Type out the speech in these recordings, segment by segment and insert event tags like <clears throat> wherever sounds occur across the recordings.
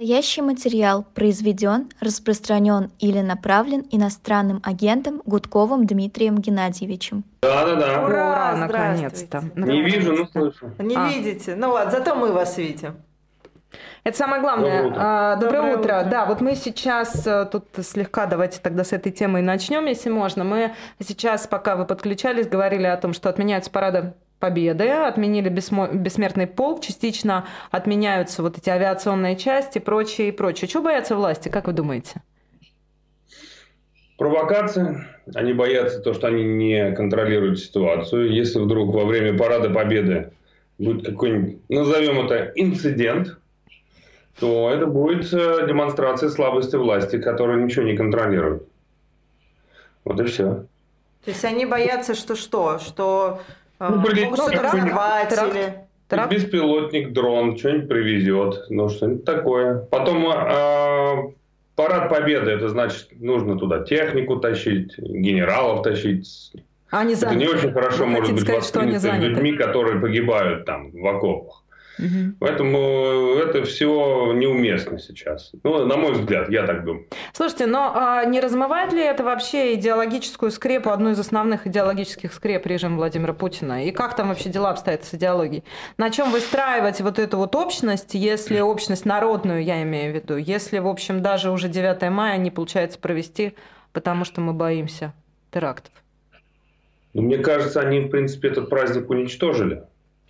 Настоящий материал произведен, распространен или направлен иностранным агентом Гудковым Дмитрием Геннадьевичем. Да-да-да. Ура, Ура, наконец-то. Не вижу, но Наконец-то. слышу. Не А. видите? Ну ладно, зато мы вас видим. Это самое главное. Доброе утро. А, Доброе, Доброе утро. утро. Да, вот мы сейчас э, тут слегка, давайте тогда с этой темы и начнем, если можно. Мы сейчас, пока вы подключались, говорили о том, что отменяются парады Победы, отменили бессмертный полк, частично отменяются вот эти авиационные части, прочее и прочее. Чего боятся власти, как вы думаете? Провокации. Они боятся то, что они не контролируют ситуацию. Если вдруг во время парада Победы будет какой-нибудь, назовем это, инцидент, то это будет э, демонстрация слабости власти, которая ничего не контролирует. Вот и все. То есть они боятся, что что? Что Ну, прилетит могут что-то какой-нибудь взорвать теракт. или... Теракт? Беспилотник, дрон, что-нибудь привезет, ну что-нибудь такое. Потом э, парад Победы, это значит, нужно туда технику тащить, генералов тащить. Они Это не заняты. очень хорошо Вы может быть сказать, что они воспринято заняты? людьми, которые погибают там в окопах. Мгм. Поэтому это все неуместно сейчас. Ну, на мой взгляд, я так думаю. Слушайте, но а, не размывает ли это вообще идеологическую скрепу, одну из основных идеологических скреп режима Владимира Путина? И как там вообще дела обстоят с идеологией? На чем выстраивать вот эту вот общность, если общность народную, я имею в виду, если, в общем, даже уже 9 мая не получается провести, потому что мы боимся терактов? Но мне кажется, они, в принципе, этот праздник уничтожили.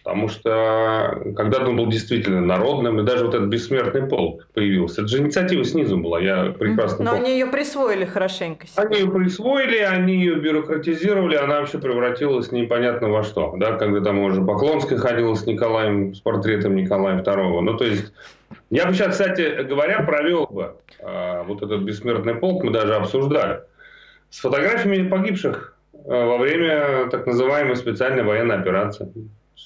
Потому что когда-то он был действительно народным, и даже вот этот бессмертный полк появился. Это же инициатива снизу была, я прекрасно Но помню. они ее присвоили хорошенько себе. Они ее присвоили, они ее бюрократизировали, она вообще превратилась непонятно во что. Да, когда там уже Поклонская ходила с Николаем, с портретом Николая II. Ну, то есть, я бы сейчас, кстати говоря, провел бы э, вот этот бессмертный полк, мы даже обсуждали, с фотографиями погибших э, во время так называемой специальной военной операции.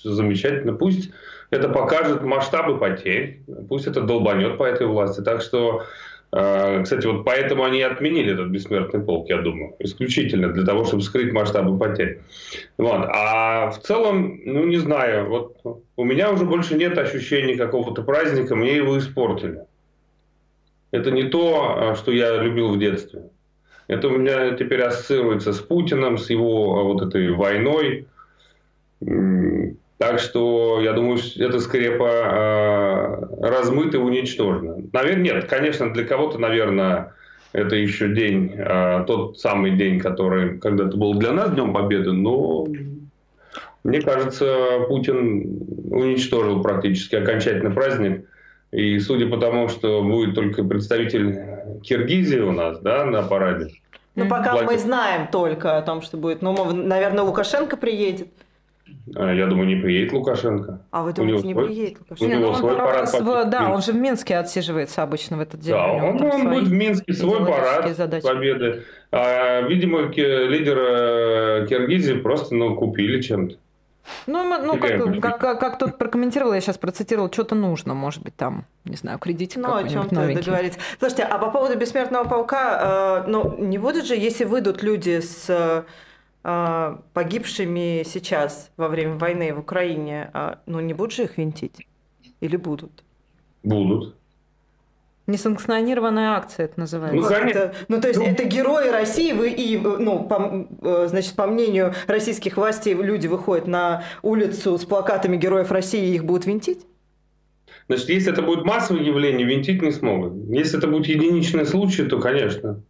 Замечательно. Пусть это покажет масштабы потерь, пусть это долбанет по этой власти. Так что Э, Кстати, вот поэтому они отменили этот бессмертный полк, я думаю, исключительно для того, чтобы скрыть масштабы потерь. Вот. А в целом, ну не знаю, вот у меня уже больше нет ощущения какого-то праздника, мне его испортили. Это не то, э, что я любил в детстве. Это у меня теперь ассоциируется с Путиным, с его э, вот этой войной. Так что, я думаю, эта скрепа э, размыта и уничтожена. Наверное, нет, конечно, для кого-то, наверное, это еще день, э, тот самый день, который когда-то был для нас Днем Победы, но мне кажется, Путин уничтожил практически окончательно праздник. И судя по тому, что будет только представитель Киргизии у нас да, на параде, Ну, пока мы Владимир. знаем только о том, что будет. Ну, наверное, Лукашенко приедет. Э, я думаю, не приедет Лукашенко. А вы У думаете, него не свой- приедет у Лукашенко? него Не, ну он свой парад раз в- победы. да, он же в Минске отсиживается обычно в этот день. Да, у него он, он будет в Минске свой парад задачи. победы. А, видимо, лидер э, Киргизии просто ну, купили чем-то. Ну, мы- ну как, будет? как, как, как тут прокомментировала, я сейчас процитировала, что-то нужно, может быть, там, не знаю, кредитик Ну, о чем-то новенький. договориться. Слушайте, а по поводу бессмертного полка, э, ну, не будут же, если выйдут люди с э, погибшими сейчас во время войны в Украине, э, ну, не будут же их винтить? Или будут? Будут. Несанкционированная акция это называется. Ну, конечно. это- ну, то есть Ну. это герои России, вы и, ну, по, э, значит, по мнению российских властей, люди выходят на улицу с плакатами героев России, и их будут винтить? Значит, если это будет массовое явление, винтить не смогут. Если это будет единичный случай, то, конечно,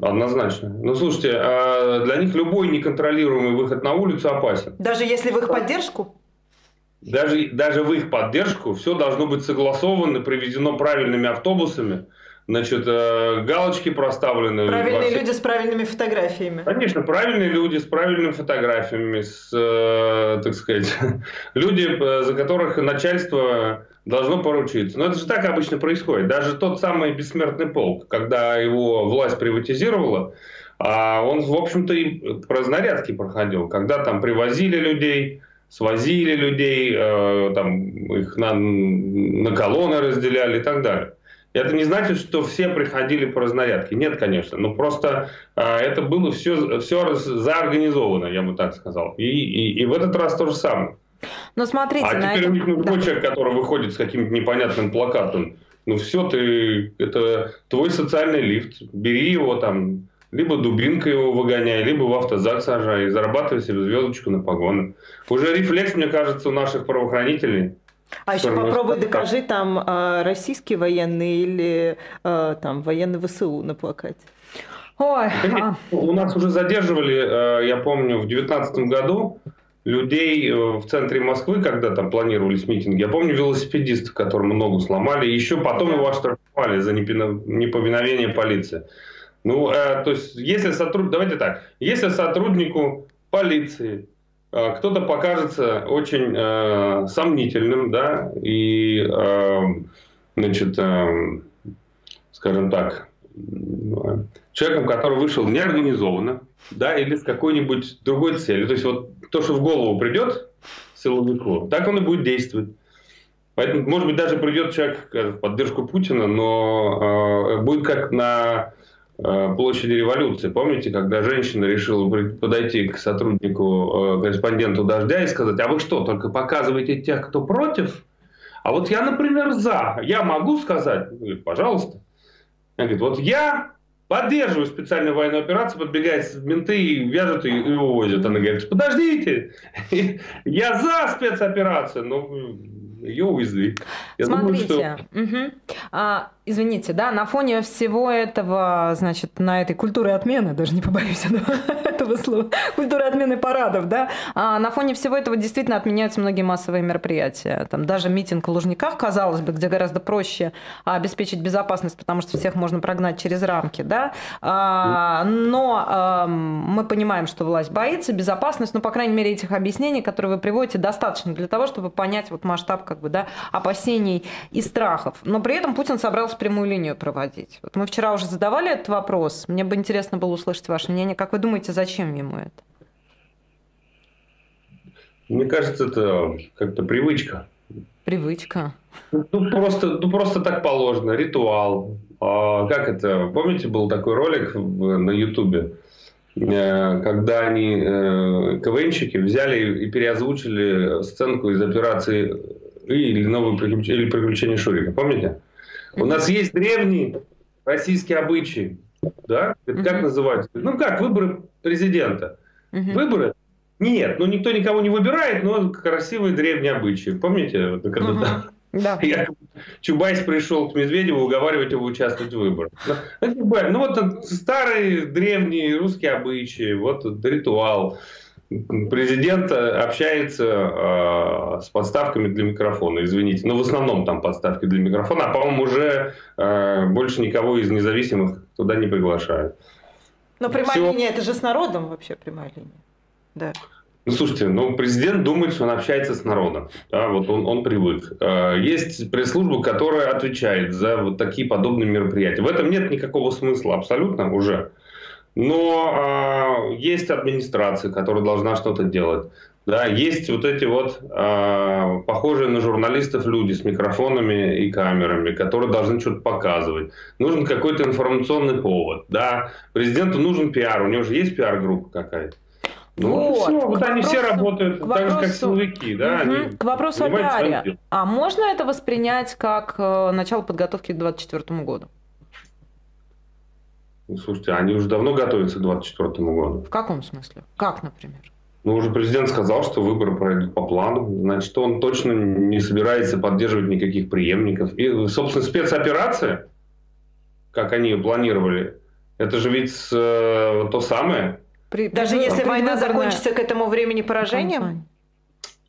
однозначно. Ну, слушайте, а для них любой неконтролируемый выход на улицу опасен. Даже если в их поддержку? Даже, даже в их поддержку все должно быть согласовано, приведено правильными автобусами, значит, э, галочки проставлены. Правильные всех- люди с правильными фотографиями. Конечно, правильные люди с правильными фотографиями, с, э, так сказать, <laughs> люди, э, за которых начальство должно поручиться. Но это же так обычно происходит. Даже тот самый бессмертный полк, когда его власть приватизировала, а он, в общем-то, и по разнарядке проходил, когда там привозили людей, свозили людей, э, там их на, на колонны разделяли и так далее. Это не значит, что все приходили по разнарядке. Нет, конечно. Но просто а, это было все, все заорганизовано, я бы так сказал. И, и, и в этот раз то же самое. Но смотрите, а на теперь этом- у них ну, да. другой человек, который выходит с каким-то непонятным плакатом. ну все, ты, это твой социальный лифт, бери его там, либо дубинкой его выгоняй, либо в автозак сажай, и зарабатывай себе звездочку на погоны. Уже рефлекс, мне кажется, у наших правоохранителей. А еще попробуй докажи там э, российский военный или э, там военный ВСУ на плакате. Ой, а... У нас уже задерживали, э, я помню, в 2019 году людей э, в центре Москвы, когда там планировались митинги. Я помню велосипедиста, которому ногу сломали. Еще потом его оштрафовали за неповиновение полиции. Ну, э, то есть, если сотрудник, давайте так, если сотруднику полиции э, кто-то покажется очень э, сомнительным, да, и, э, значит, э, скажем так, человеком, который вышел неорганизованно, да, или с какой-нибудь другой целью. То есть вот то, что в голову придет силовику, так он и будет действовать. Поэтому, может быть, даже придет человек в поддержку Путина, но э, будет как на э, площади революции. Помните, когда женщина решила подойти к сотруднику, э, корреспонденту «Дождя» и сказать, а вы что, только показываете тех, кто против? А вот я, например, за. Я могу сказать? Говорит, пожалуйста. Она говорит, вот я поддерживаю специальную военную операцию, подбегает менты и вяжут и, и увозят. Она говорит, подождите, <laughs> я за спецоперацию, но ее увезли. Я Смотрите, думаю, что... угу. а, извините, да, на фоне всего этого, значит, на этой культуре отмены, даже не побоюсь <laughs> этого слова, культуры отмены парадов, да, а на фоне всего этого действительно отменяются многие массовые мероприятия. Там даже митинг в Лужниках, казалось бы, где гораздо проще обеспечить безопасность, потому что всех можно прогнать через рамки, да, а, но а, мы понимаем, что власть боится, безопасность, ну, по крайней мере, этих объяснений, которые вы приводите, достаточно для того, чтобы понять вот масштаб как бы, да, опасений и страхов. Но при этом Путин собрался прямую линию проводить. Вот мы вчера уже задавали этот вопрос. Мне бы интересно было услышать ваше мнение. Как вы думаете, зачем ему это? Мне кажется, это как-то привычка. Привычка. Ну, просто, ну, просто так положено. Ритуал. А, как это? Помните, был такой ролик на Ютубе? Э, когда они, э, КВНщики, взяли и переозвучили сценку из операции или новые приключения, или приключения Шурика. Помните? У нас есть древний российский обычай. Да? Это как называется? Ну как, выборы президента. Выборы? Нет, ну никто никого не выбирает, но красивые древние обычаи. Помните? Когда да. <laughs> Я, Чубайс пришел к Медведеву уговаривать его участвовать в выборах. Ну, ну вот старый древний русский обычай, вот ритуал президент общается э, с подставками для микрофона, извините. Но ну, в основном там подставки для микрофона, а по-моему уже э, больше никого из независимых туда не приглашают. Но прямая Все... линия это же с народом вообще прямая линия. Да. Ну, слушайте, ну, президент думает, что он общается с народом. Да, вот он, он привык. Э, есть пресс-служба, которая отвечает за вот такие подобные мероприятия. В этом нет никакого смысла абсолютно уже. Но э, есть администрация, которая должна что-то делать. Да, есть вот эти вот э, похожие на журналистов люди с микрофонами и камерами, которые должны что-то показывать. Нужен какой-то информационный повод. Да. Президенту нужен пиар, у него же есть пиар-группа какая-то. Ну, вот, все, вот они все работают так вопросу, же, как силовики. Да, угу. они к вопросу о пиаре. А можно это воспринять как э, начало подготовки к 2024 году? Ну, слушайте, они уже давно готовятся к 2024 году. В каком смысле? Как, например? Ну, уже президент сказал, что выборы пройдут по плану. Значит, он точно не собирается поддерживать никаких преемников. И, собственно, спецоперация, как они планировали, это же ведь э, то самое. При, Даже при, если война закончится к этому времени поражением?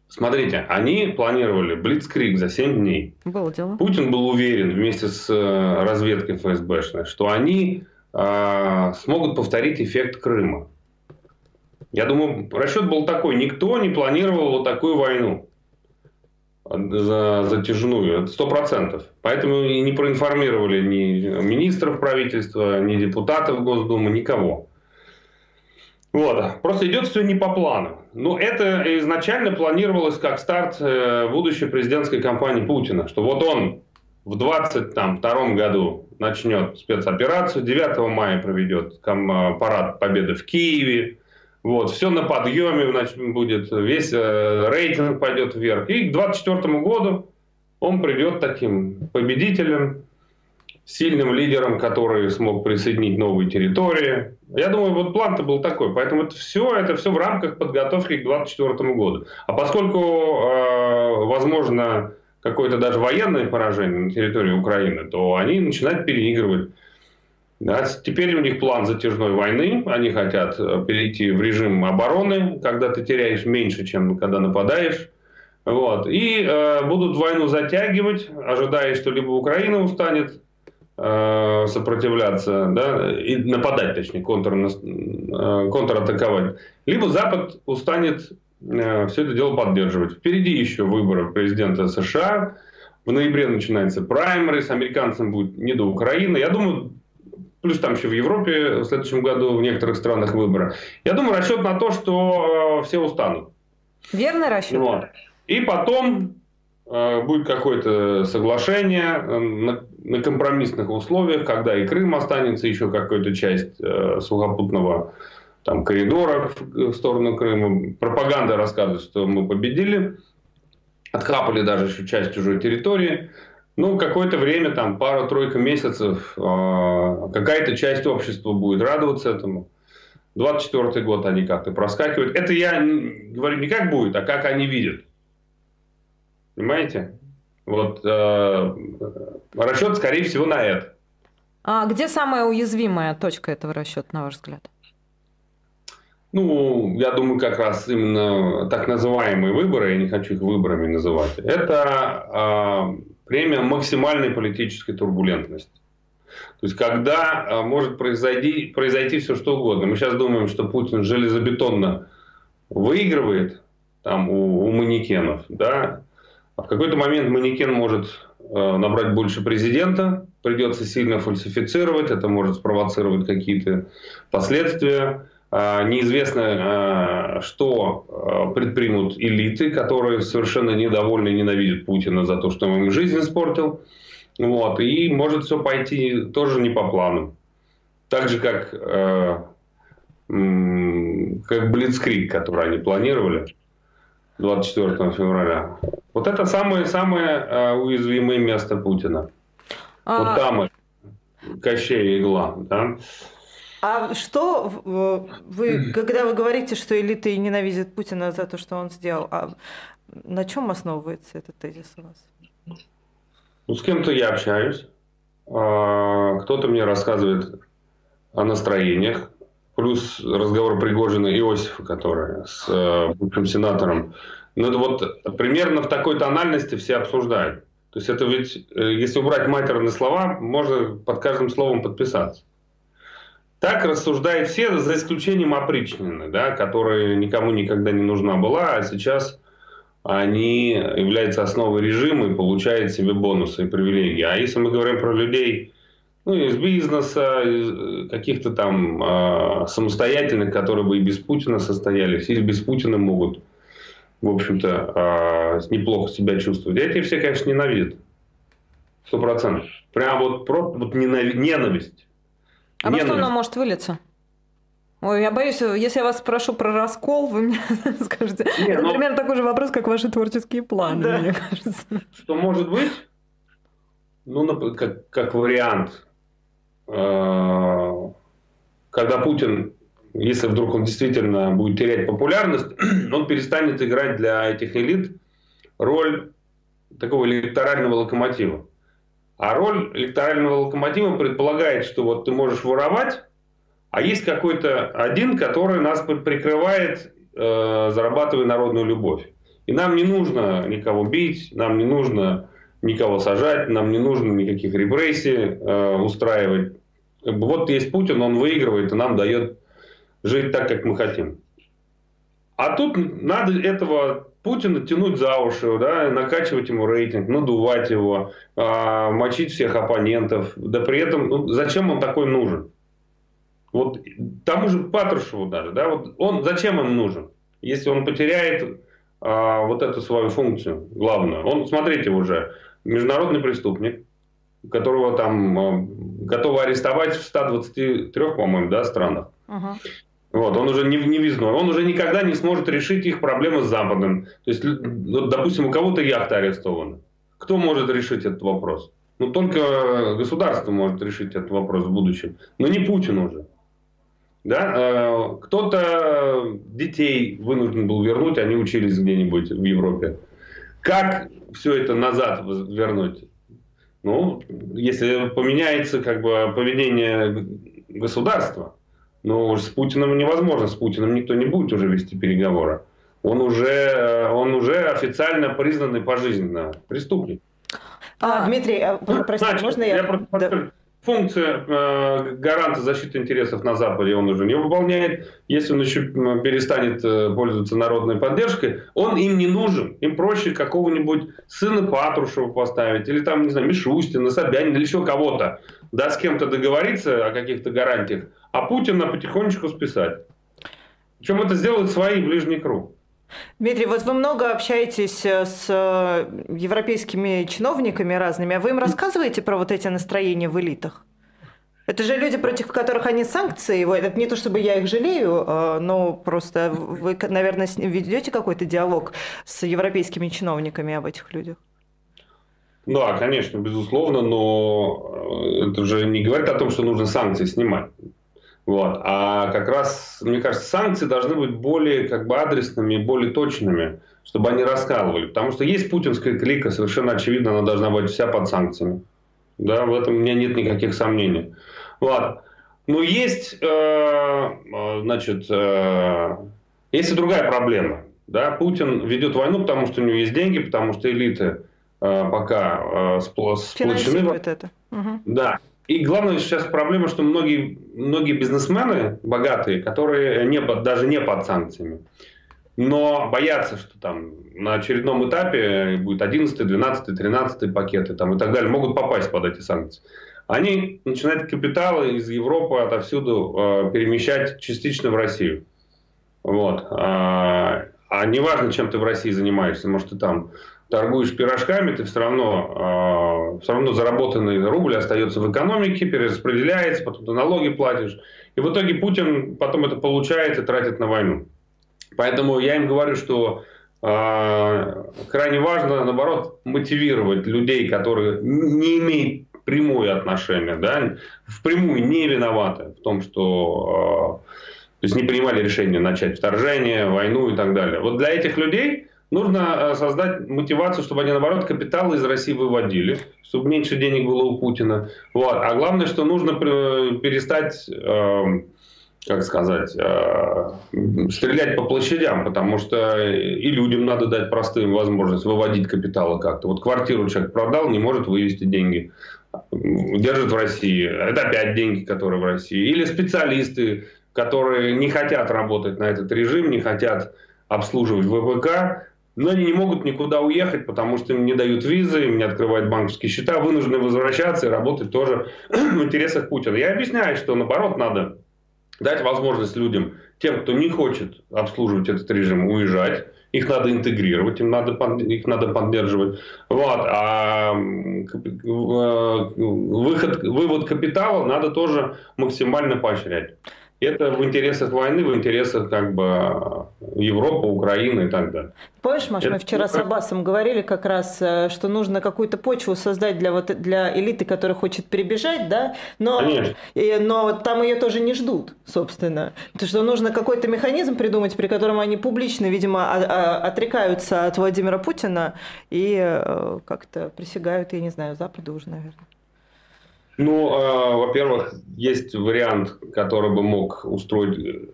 Смотрите, они планировали Блицкрик за 7 дней. Было дело. Путин был уверен вместе с э, разведкой ФСБшной, что они э, смогут повторить эффект Крыма. Я думаю, расчет был такой. Никто не планировал вот такую войну за, затяжную, сто процентов. Поэтому и не проинформировали ни министров правительства, ни депутатов Госдумы, никого. Вот. Просто идет все не по плану. Но это изначально планировалось как старт э, будущей президентской кампании Путина, что вот он в 2022 году начнет спецоперацию, 9 мая проведет э, парад Победы в Киеве, вот, все на подъеме значит, будет, весь э, рейтинг пойдет вверх. И к 2024 году он придет таким победителем, сильным лидером, который смог присоединить новые территории. Я думаю, вот план-то был такой. Поэтому это все, это все в рамках подготовки к 2024 году. А поскольку, э, возможно, какое-то даже военное поражение на территории Украины, то они начинают переигрывать. Да, теперь у них план затяжной войны. Они хотят э, перейти в режим обороны, когда ты теряешь меньше, чем когда нападаешь. Вот. И э, будут войну затягивать, ожидая, что либо Украина устанет э, сопротивляться, да, и нападать, точнее, контр, э, контратаковать, либо Запад устанет э, все это дело поддерживать. Впереди еще выборы президента США. В ноябре начинается праймерис, американцам будет не до Украины. Я думаю, плюс там еще в Европе в следующем году в некоторых странах выборы. Я думаю, расчет на то, что э, все устанут. Верный расчет. Вот. И потом э, будет какое-то соглашение э, на, на компромиссных условиях, когда и Крым останется, еще какая-то часть э, сухопутного там, коридора в, сторону Крыма. Пропаганда рассказывает, что мы победили, отхапали даже еще часть чужой территории. Ну, какое-то время, там, пару-тройка месяцев, э, какая-то часть общества будет радоваться этому. 24 год они как-то проскакивают. Это я говорю не как будет, а как они видят. Понимаете? Вот э, расчет, скорее всего, на это. А где самая уязвимая точка этого расчета, на ваш взгляд? Ну, я думаю, как раз именно так называемые выборы, я не хочу их выборами называть, это э, премия максимальной политической турбулентности. То есть, когда э, может произойти, произойти все что угодно. Мы сейчас думаем, что Путин железобетонно выигрывает там у, у манекенов, да, а в какой-то момент манекен может э, набрать больше президента, придется сильно фальсифицировать, это может спровоцировать какие-то последствия. А, неизвестно, а, что а, предпримут элиты, которые совершенно недовольны и ненавидят Путина за то, что он им жизнь испортил. Вот. И может все пойти тоже не по плану. Так же, как, как Блицкрик, который они планировали. 24 февраля. Вот это самое-самое уязвимое место Путина. А... Вот там Кощей игла. Да? А что вы, когда вы говорите, что элиты ненавидят Путина за то, что он сделал, а на чем основывается этот тезис у вас? Ну, с кем-то я общаюсь, а, кто-то мне рассказывает о настроениях, плюс разговор Пригожина и Иосифа, который с э, бывшим сенатором. Ну, это вот примерно в такой тональности все обсуждают. То есть это ведь, э, если убрать матерные слова, можно под каждым словом подписаться. Так рассуждают все, за исключением опричнины, да, которая никому никогда не нужна была, а сейчас они являются основой режима и получают себе бонусы и привилегии. А если мы говорим про людей, ну, из бизнеса, из э, каких-то там э, самостоятельных, которые бы и без Путина состоялись, или без Путина могут, в общем-то, э, неплохо себя чувствовать. Эти все, конечно, ненавидят. Сто процентов. Прям вот просто вот ненави- ненависть. А во что она может вылиться? Ой, я боюсь, если я вас спрошу про раскол, вы мне <laughs> скажете. Не, но... Примерно такой же вопрос, как ваши творческие планы, да. мне кажется. Что может быть? Ну, как, как вариант. Э, когда Путин, если вдруг он действительно будет терять популярность, <clears throat> он перестанет играть для этих элит роль такого электорального локомотива. А роль электорального локомотива предполагает, что вот ты можешь воровать, а есть какой-то один, который нас прикрывает, э, зарабатывая народную любовь. И нам не нужно никого бить, нам не нужно никого сажать, нам не нужно никаких репрессий э, устраивать. Вот есть Путин, он выигрывает и нам дает жить так, как мы хотим. А тут надо этого Путина тянуть за уши, да, накачивать ему рейтинг, надувать его, э, мочить всех оппонентов. Да при этом, ну, зачем он такой нужен? Вот тому же Патрушеву даже, да, вот он зачем им нужен? Если он потеряет а, вот эту свою функцию главную. Он, смотрите, уже международный преступник, которого там а, готовы арестовать в 123, по-моему, да, странах. Uh-huh. Вот, он уже не, не визной. Он уже никогда не сможет решить их проблемы с Западом. То есть, вот, допустим, у кого-то яхта арестована. Кто может решить этот вопрос? Ну, только государство может решить этот вопрос в будущем. Но не Путин уже. Да? Э, кто-то детей вынужден был вернуть, они учились где-нибудь в Европе. Как все это назад вернуть? Ну, если поменяется как бы поведение государства, но с Путиным невозможно, с Путиным никто не будет уже вести переговоры. Он уже, он уже официально признанный пожизненно преступник. А, Дмитрий, а, простите, Значит, можно я... я да функция э, гаранта защиты интересов на Западе он уже не выполняет. Если он еще перестанет э, пользоваться народной поддержкой, он им не нужен. Им проще какого-нибудь сына Патрушева поставить, или там, не знаю, Мишустина, Собянина, или еще кого-то. Да, с кем-то договориться о каких-то гарантиях, а Путина потихонечку списать. Причем это сделает свои ближний круг. Дмитрий, вот вы много общаетесь э, с э, европейскими чиновниками разными, а вы им рассказываете про вот эти настроения в элитах? Это же люди, против которых они санкции. Это не то, чтобы я их жалею, э, но просто вы, наверное, ведете какой-то диалог с европейскими чиновниками об этих людях. Да, конечно, безусловно, но это же не говорит о том, что нужно санкции снимать. Вот. А как раз, мне кажется, санкции должны быть более как бы адресными, более точными, чтобы они раскалывали. Потому что есть путинская клика, совершенно очевидно, она должна быть вся под санкциями. Да, в этом у меня нет никаких сомнений. Ладно. Но есть, э, значит, э, есть и другая проблема. Да? Путин ведет войну, потому что у него есть деньги, потому что элиты э, пока э, сплочены. это. Угу. Да. И главное сейчас проблема, что многие, многие бизнесмены богатые, которые не даже не под санкциями, но боятся, что там на очередном этапе будет 11, 12, 13 пакеты там, и так далее, могут попасть под эти санкции. Они начинают капиталы из Европы отовсюду э, перемещать частично в Россию. Вот. А, а неважно, чем ты в России занимаешься, может, ты там торгуешь пирожками, ты все равно, э, все равно заработанный рубль остается в экономике, перераспределяется, потом ты налоги платишь. И в итоге Путин потом это получает и тратит на войну. Поэтому я им говорю, что э, крайне важно, наоборот, мотивировать людей, которые не имеют прямое отношение, да, впрямую не виноваты в том, что э, то есть не принимали решение начать вторжение, войну и так далее. Вот для этих людей Нужно э, создать мотивацию, чтобы они, наоборот, капиталы из России выводили, чтобы меньше денег было у Путина. Вот. А главное, что нужно перестать, э, как сказать, э, стрелять по площадям, потому что и людям надо дать простым возможность выводить капиталы как-то. Вот квартиру человек продал, не может вывести деньги держит в России. Это опять деньги, которые в России. Или специалисты, которые не хотят работать на этот режим, не хотят обслуживать ВПК, но они не могут никуда уехать, потому что им не дают визы, им не открывают банковские счета, вынуждены возвращаться и работать тоже <clears throat> в интересах Путина. Я объясняю, что наоборот надо дать возможность людям, тем, кто не хочет обслуживать этот режим, уезжать. Их надо интегрировать, им надо, их надо поддерживать. Вот. А выход, вывод капитала надо тоже максимально поощрять. Это в интересах войны, в интересах как бы Европы, Украины и так далее. Помнишь, Маш, мы вчера с Аббасом говорили как раз, э, что нужно какую-то почву создать для, вот, для элиты, которая хочет перебежать, да? Но, Конечно. И, но там ее тоже не ждут, собственно. То, что нужно какой-то механизм придумать, при котором они публично, видимо, отрекаются от Владимира Путина и э, как-то присягают, я не знаю, Западу уже, наверное. Ну, э, во-первых, есть вариант, который бы мог устроить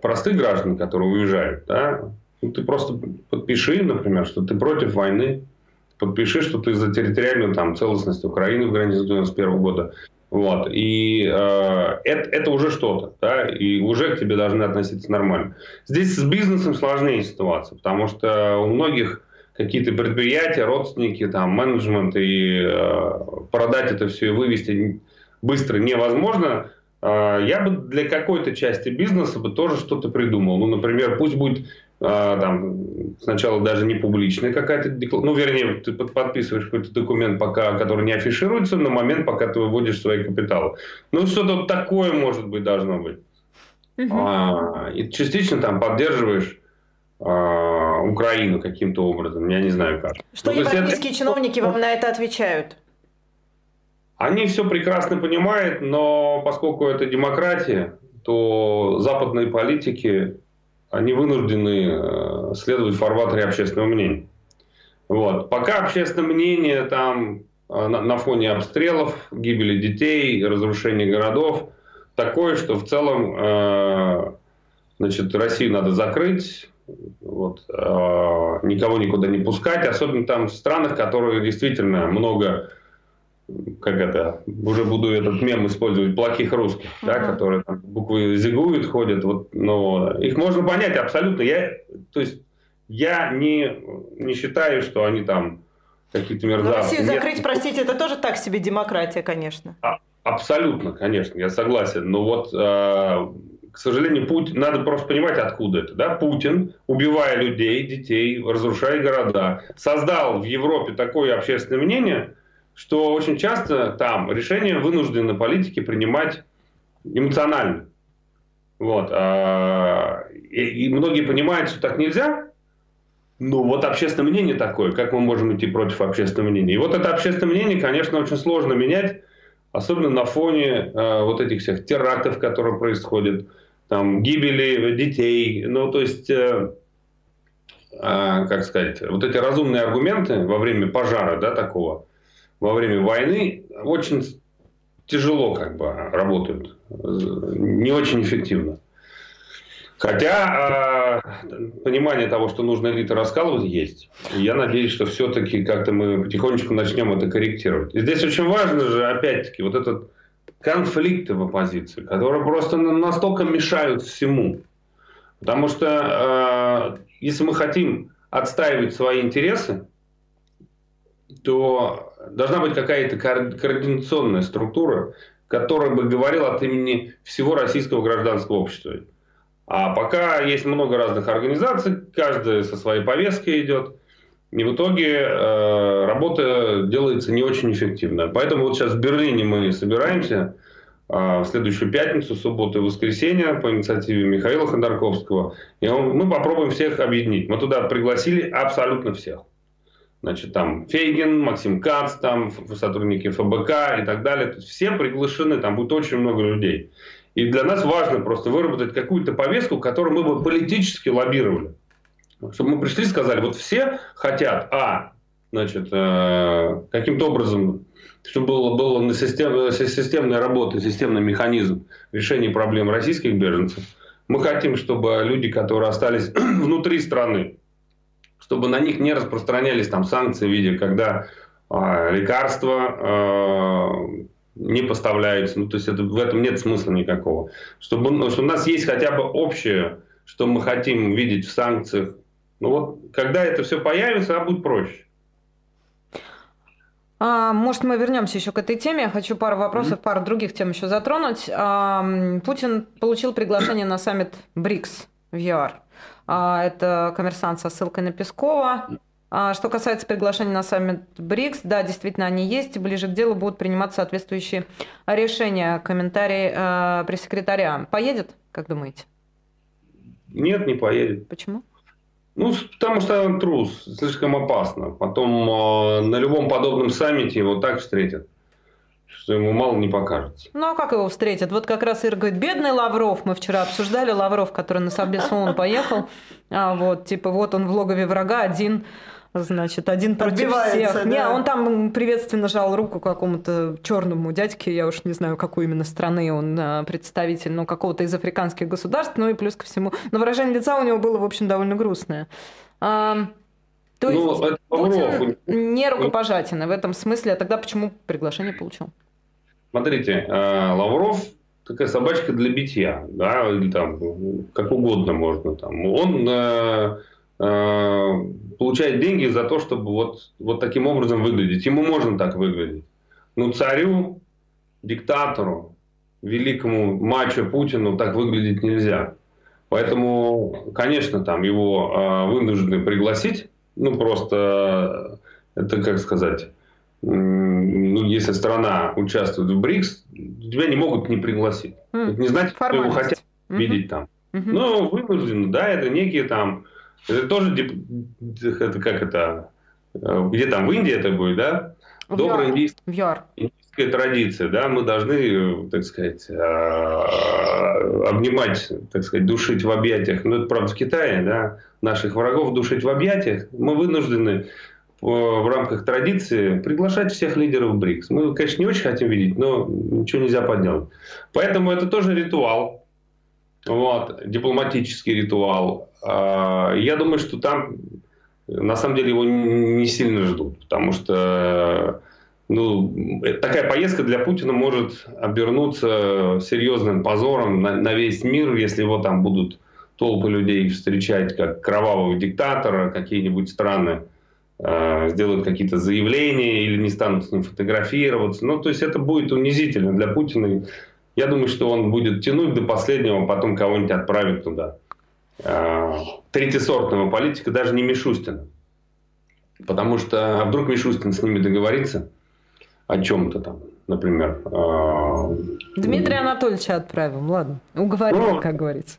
простых граждан, которые уезжают. Да? Ну, ты просто подпиши, например, что ты против войны, подпиши, что ты за территориальную там, целостность Украины в границе 91 года. Вот. И э, это, это уже что-то, да, и уже к тебе должны относиться нормально. Здесь с бизнесом сложнее ситуация, потому что у многих какие-то предприятия, родственники, там, менеджмент, и э, продать это все и вывести быстро невозможно. Э, я бы для какой-то части бизнеса бы тоже что-то придумал. Ну, например, пусть будет э, там, сначала даже не публичная какая-то декларация, ну, вернее, ты подписываешь какой-то документ, пока, который не афишируется на момент, пока ты выводишь свои капиталы. Ну, что-то такое, может быть, должно быть. Угу. А, и частично там поддерживаешь Украину каким-то образом. Я не знаю как. Что ну, европейские это... чиновники вам на это отвечают? Они все прекрасно понимают, но поскольку это демократия, то западные политики, они вынуждены э, следовать в фарватере общественного мнения. Вот. Пока общественное мнение там э, на, на фоне обстрелов, гибели детей, разрушения городов такое, что в целом э, значит, Россию надо закрыть, вот, э, никого никуда не пускать, особенно там в странах, которые действительно много как это, уже буду этот мем использовать, плохих русских, uh-huh. да, которые там буквы зигуют, ходят, вот, но их можно понять абсолютно. Я, то есть я не, не считаю, что они там какие-то мерзавцы. Но Россию закрыть, Нет. простите, это тоже так себе демократия, конечно. А, абсолютно, конечно, я согласен. Но вот, э, к сожалению, Путин, надо просто понимать, откуда это. Да? Путин, убивая людей, детей, разрушая города, создал в Европе такое общественное мнение, что очень часто там решения вынуждены политики принимать эмоционально. Вот. А, и, многие понимают, что так нельзя, ну, вот общественное мнение такое, как мы можем идти против общественного мнения? И вот это общественное мнение, конечно, очень сложно менять, особенно на фоне э, вот этих всех терактов, которые происходят, там, гибели детей, ну, то есть, э, э, как сказать, вот эти разумные аргументы во время пожара, да, такого, во время войны, очень тяжело как бы работают, не очень эффективно. Хотя э, понимание того, что нужно элиты раскалывать, есть. И я надеюсь, что все-таки как-то мы потихонечку начнем это корректировать. И здесь очень важно же, опять-таки, вот этот конфликты в оппозиции, которые просто настолько мешают всему. Потому что э, если мы хотим отстаивать свои интересы, то должна быть какая-то координационная структура, которая бы говорила от имени всего российского гражданского общества. А пока есть много разных организаций, каждая со своей повесткой идет. И в итоге э, работа делается не очень эффективно. Поэтому вот сейчас в Берлине мы собираемся э, в следующую пятницу, субботу и воскресенье по инициативе Михаила Ходорковского. И он, мы попробуем всех объединить. Мы туда пригласили абсолютно всех. Значит, там Фейгин, Максим Кац, там сотрудники ФБК и так далее. Есть все приглашены, там будет очень много людей. И для нас важно просто выработать какую-то повестку, которую мы бы политически лоббировали. Чтобы мы пришли и сказали, вот все хотят, а, значит, э, каким-то образом, чтобы было, было на систем, системная работа, системный механизм решения проблем российских беженцев. Мы хотим, чтобы люди, которые остались <clears throat> внутри страны, чтобы на них не распространялись там санкции в виде, когда э, лекарства, э, не поставляются. Ну, то есть это, в этом нет смысла никакого. Чтобы, ну, что у нас есть хотя бы общее, что мы хотим видеть в санкциях. Ну вот, когда это все появится, а будет проще. А, может, мы вернемся еще к этой теме. Я хочу пару вопросов, mm-hmm. пару других тем еще затронуть. Путин получил приглашение на саммит БРИКС в ЮАР. А, это коммерсант со ссылкой на Пескова. А что касается приглашения на саммит БРИКС, да, действительно они есть. Ближе к делу будут приниматься соответствующие решения. Комментарий э, пресс-секретаря. Поедет, как думаете? Нет, не поедет. Почему? Ну, потому что он трус, слишком опасно. Потом э, на любом подобном саммите его так встретят, что ему мало не покажется. Ну, а как его встретят? Вот как раз Ира говорит, бедный Лавров. Мы вчера обсуждали Лавров, который на Совбез ООН поехал. А вот, типа, вот он в логове врага один Значит, один против всех. Да. Не, он там приветственно жал руку какому-то черному дядьке, я уж не знаю, какой именно страны он а, представитель, но какого-то из африканских государств, ну и плюс ко всему. Но выражение лица у него было, в общем, довольно грустное. А, то ну, есть это Путин не рукопожатен в этом смысле, а тогда почему приглашение получил? Смотрите, э, Лавров такая собачка для битья, да, или там как угодно можно. Там. Он Э, получает деньги за то, чтобы вот, вот таким образом выглядеть. Ему можно так выглядеть. Но царю, диктатору, великому мачо Путину так выглядеть нельзя. Поэтому, конечно, там его э, вынуждены пригласить. Ну, просто э, это, как сказать, ну, если страна участвует в БРИКС, тебя не могут не пригласить. Mm. Это не значит, что его хотят mm-hmm. видеть там. Mm-hmm. Ну, вынуждены, да, это некие там это тоже, это как это, э, где там, в Индии это будет, да? Индийский, индийский дипломатическая традиция, да, мы должны, так сказать, обнимать, так сказать, душить в объятиях, ну, это правда в Китае, да, наших врагов душить в объятиях, мы вынуждены в рамках традиции приглашать всех лидеров БРИКС. Мы, конечно, не очень хотим видеть, но ничего нельзя поделать. Поэтому это тоже ритуал, вот, дипломатический ритуал. А, я думаю, что там на самом деле его не сильно ждут, потому что ну, такая поездка для Путина может обернуться серьезным позором на, на весь мир, если его там будут толпы людей встречать как кровавого диктатора, какие-нибудь страны э, сделают какие-то заявления или не станут с ним фотографироваться. Ну, то есть это будет унизительно для Путина. Я думаю, что он будет тянуть до последнего, потом кого-нибудь отправит туда. Э, третьесортного политика, даже не Мишустина. Потому что а вдруг Мишустин с ними договорится о чем-то там, например. Э, Дмитрия Анатольевича отправим, ладно. Уговорим, ну, как говорится.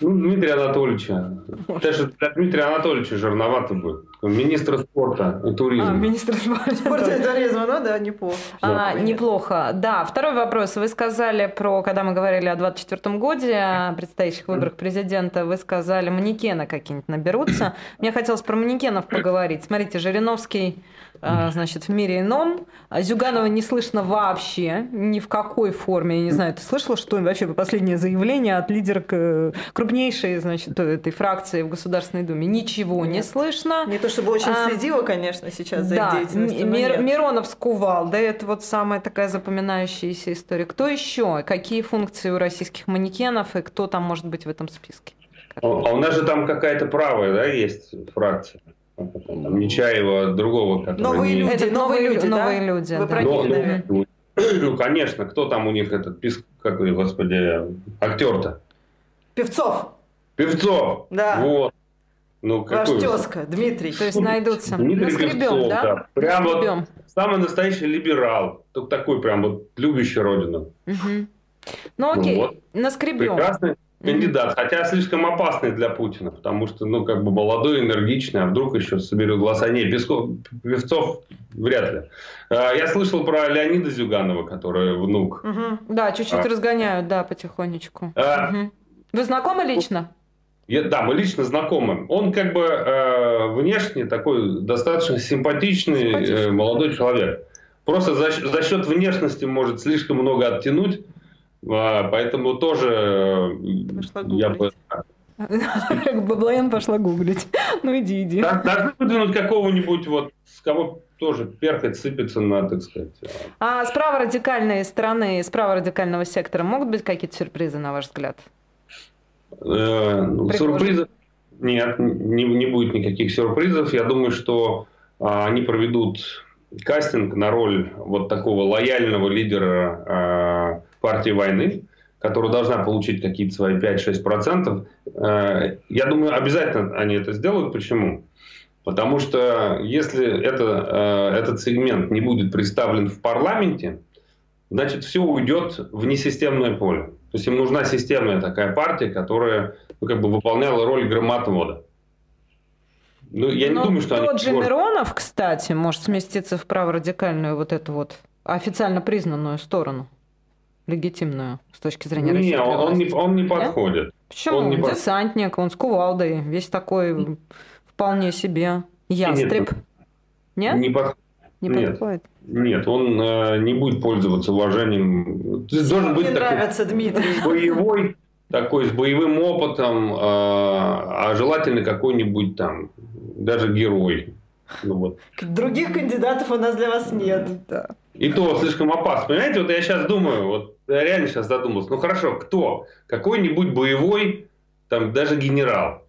Ну, Дмитрия Анатольевича. Даже для Дмитрия Анатольевича жирновато будет. Министра спорта и туризма. А, министр спорта <laughs> и туризма, ну да, неплохо. А, неплохо. Да, второй вопрос. Вы сказали про, когда мы говорили о 24 годе, о предстоящих выборах президента, вы сказали, манекены какие-нибудь наберутся. <clears throat> Мне хотелось про манекенов поговорить. Смотрите, Жириновский а, значит, в мире ином. А Зюганова не слышно вообще, ни в какой форме. Я не знаю, ты слышала, что вообще последнее заявление от лидера крупнейшей, значит, этой фракции в Государственной Думе? Ничего нет. не слышно. Не то чтобы очень а, следила, конечно, сейчас за да, деятельностью. Мир, Миронов скувал, да, это вот самая такая запоминающаяся история. Кто еще? Какие функции у российских манекенов и кто там может быть в этом списке? А у нас же там какая-то правая, да, есть фракция там, Нечаева, другого, Новые не... люди, Это новые люди, новые да? люди. Вы да. про них, наверное. Ну, ну, <clears throat> конечно, кто там у них этот, писк, как, господи, актер-то? Певцов. Певцов. Да. Вот. Ну, Ваш какой тезка, Дмитрий. То есть найдутся. Дмитрий Наскребем, Певцов, да? да. Прям Наскребем. вот самый настоящий либерал. Только такой прям вот любящий родину. Угу. Ну окей, ну, вот. наскребем. Прекрасный, кандидат, хотя слишком опасный для Путина, потому что, ну, как бы молодой, энергичный, а вдруг еще соберет голоса. Не, Песков, Певцов вряд ли. А, я слышал про Леонида Зюганова, который внук. Угу. Да, чуть-чуть а. разгоняют, да, потихонечку. А. Угу. Вы знакомы лично? Я, да, мы лично знакомы. Он как бы э, внешне такой достаточно симпатичный, э, молодой человек. Просто за, за счет внешности может слишком много оттянуть а, поэтому тоже э, я бы... <laughs> Баблоян пошла гуглить. Ну иди, иди. Должны выдвинуть какого-нибудь, вот, с кого тоже перхоть сыпется на, так сказать. А, а справа радикальной стороны, справа радикального сектора могут быть какие-то сюрпризы, на ваш взгляд? Э, ну, сюрпризов нет, не, не будет никаких сюрпризов. Я думаю, что а, они проведут кастинг на роль вот такого лояльного лидера а, партии войны, которая должна получить какие-то свои 5-6%. Э, я думаю, обязательно они это сделают. Почему? Потому что если это, э, этот сегмент не будет представлен в парламенте, значит, все уйдет в несистемное поле. То есть им нужна системная такая партия, которая ну, как бы выполняла роль громоотвода. Ну, я не Но думаю, что тот они... же Миронов, кстати, может сместиться в праворадикальную вот эту вот официально признанную сторону легитимную с точки зрения не, российской он, власти? Не, он не подходит. Нет? Почему? Он не Десантник, он с кувалдой, весь такой вполне себе ястреб. Нет? Не, под... не нет. подходит? Нет, он э, не будет пользоваться уважением. Ты должен быть нравится, такой Дмитрий. <laughs> боевой, такой с боевым опытом, э, а желательно какой-нибудь там, даже герой. Ну, вот. Других кандидатов у нас для вас нет. Да. И то слишком опасно. Понимаете, вот я сейчас думаю, вот я реально сейчас задумался. Ну хорошо, кто? Какой-нибудь боевой, там даже генерал,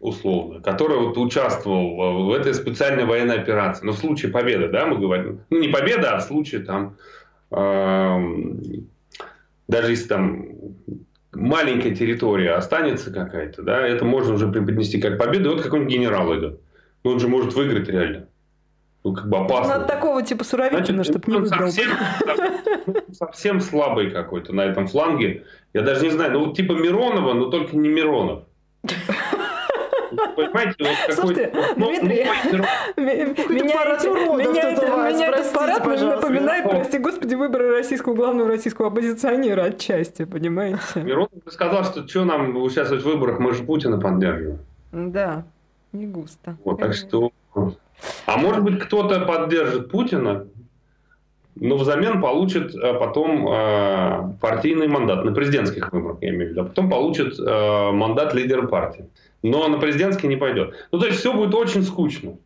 условно, который вот участвовал в этой специальной военной операции. Ну, в случае победы, да, мы говорим. Ну, не победа, а в случае там, э, даже если там маленькая территория останется какая-то, да, это можно уже преподнести как победу. И вот какой-нибудь генерал идет. Ну, он же может выиграть реально ну, как бы опасно. Надо такого типа Суровикина, чтобы не выиграл. Совсем, совсем слабый какой-то на этом фланге. Я даже не знаю, ну типа Миронова, но только не Миронов. Понимаете, вот Слушайте, ну, Дмитрий, ну, меня, уродов меня, это- меня этот парад напоминает, прости господи, выборы российского главного российского оппозиционера отчасти, понимаете? Миронов сказал, что что нам участвовать в выборах, мы же Путина поддерживаем. Да, не густо. Вот, так что... А может быть, кто-то поддержит Путина, но взамен получит э, потом э, партийный мандат на президентских выборах, я имею в виду. А потом получит э, мандат лидера партии. Но на президентский не пойдет. Ну, то есть все будет очень скучно.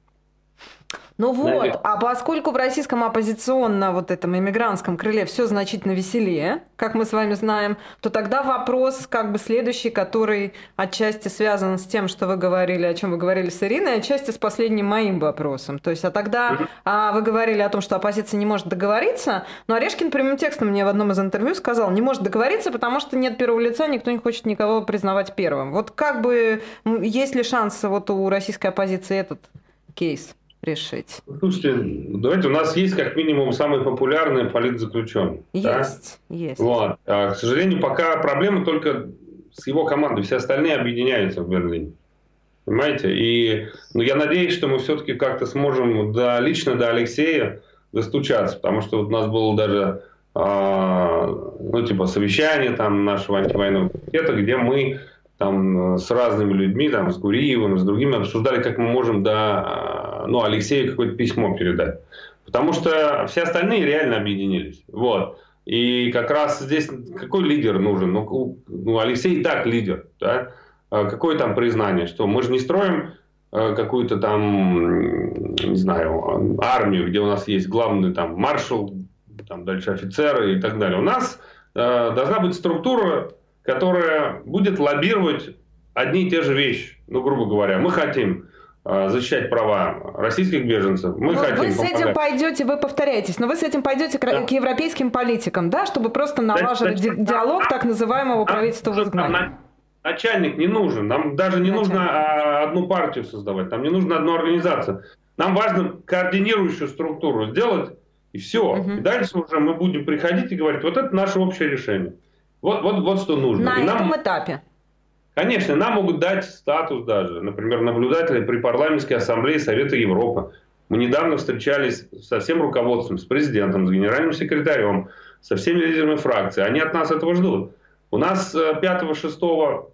Ну вот, Наверное. а поскольку в российском оппозиционно вот этом иммигрантском крыле все значительно веселее, как мы с вами знаем, то тогда вопрос как бы следующий, который отчасти связан с тем, что вы говорили, о чем вы говорили с Ириной, отчасти с последним моим вопросом. То есть, а тогда а, вы говорили о том, что оппозиция не может договориться, но Орешкин прямым текстом мне в одном из интервью сказал, не может договориться, потому что нет первого лица, никто не хочет никого признавать первым. Вот как бы, есть ли шанс вот у российской оппозиции этот кейс решить? Слушайте, давайте, у нас есть как минимум самый популярный политзаключенный. да? Есть, есть. Вот. А, к сожалению, пока проблема только с его командой. Все остальные объединяются в Берлине. Понимаете? И ну, я надеюсь, что мы все-таки как-то сможем до, лично до Алексея достучаться. Потому что вот у нас было даже а, ну, типа совещание там нашего антивоенного комитета, где мы там с разными людьми, там, с Гуриевым, с другими обсуждали, как мы можем до а, ну, Алексею какое-то письмо передать. Потому что все остальные реально объединились. Вот. И как раз здесь какой лидер нужен? Ну, ну, Алексей и так лидер. Да? А Какое там признание? Что мы же не строим э, какую-то там, не знаю, армию, где у нас есть главный там маршал, там дальше офицеры и так далее. У нас э, должна быть структура, которая будет лоббировать одни и те же вещи. Ну, грубо говоря, мы хотим защищать права российских беженцев, мы Ну, хотим вы с этим помогать. пойдете, вы повторяетесь, но вы с этим пойдете к, Да. к европейским политикам, да, чтобы просто налаживать ди- значит, диалог так называемого Нам правительства в нужен изгнании. на- Начальник не нужен. Нам даже не Начальник. нужно а, одну партию создавать. Нам не нужно одну организацию. Нам важно координирующую структуру сделать, и все. Мгм. И дальше уже мы будем приходить и говорить, вот это наше общее решение. Вот, вот, вот что нужно. На И нам- этом этапе. Конечно, нам могут дать статус даже, например, наблюдателя при парламентской ассамблее Совета Европы. Мы недавно встречались со всем руководством, с президентом, с генеральным секретарем, со всеми лидерами фракции. Они от нас этого ждут. У нас э, 5-6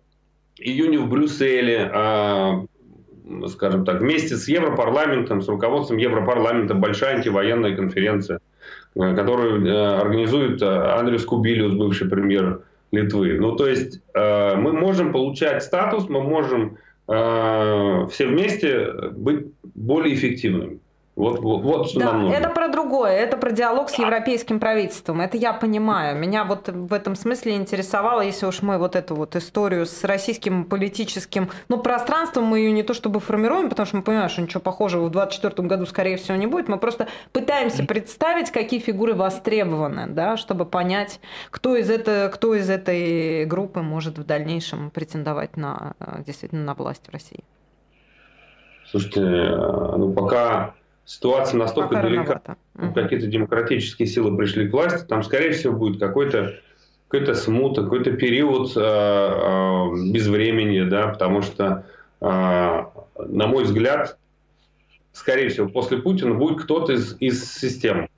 июня в Брюсселе, а, скажем так, вместе с Европарламентом, с руководством Европарламента большая антивоенная конференция, э, которую э, организует э, Андрес Кубилиус, бывший премьер Литвы. Ну, то есть э, мы можем получать статус, мы можем э, все вместе быть более эффективными. Вот, вот, вот что нам Да, нужно. это про другое, это про диалог с европейским правительством. Это я понимаю. Меня вот в этом смысле интересовало, если уж мы вот эту вот историю с российским политическим, ну, пространством мы ее не то чтобы формируем, потому что мы понимаем, что ничего похожего в 2024 году, скорее всего, не будет. Мы просто пытаемся представить, какие фигуры востребованы, да, чтобы понять, кто из, это, кто из этой группы может в дальнейшем претендовать на, э, действительно на власть в России. Слушайте, э, ну пока ситуация настолько Пока далека. Мгм. какие-то демократические силы пришли к власти, там, скорее всего, будет какой-то какой-то смута, какой-то период э, э, безвремени, да, потому что, э, на мой взгляд, скорее всего, после Путина будет кто-то из, из системы.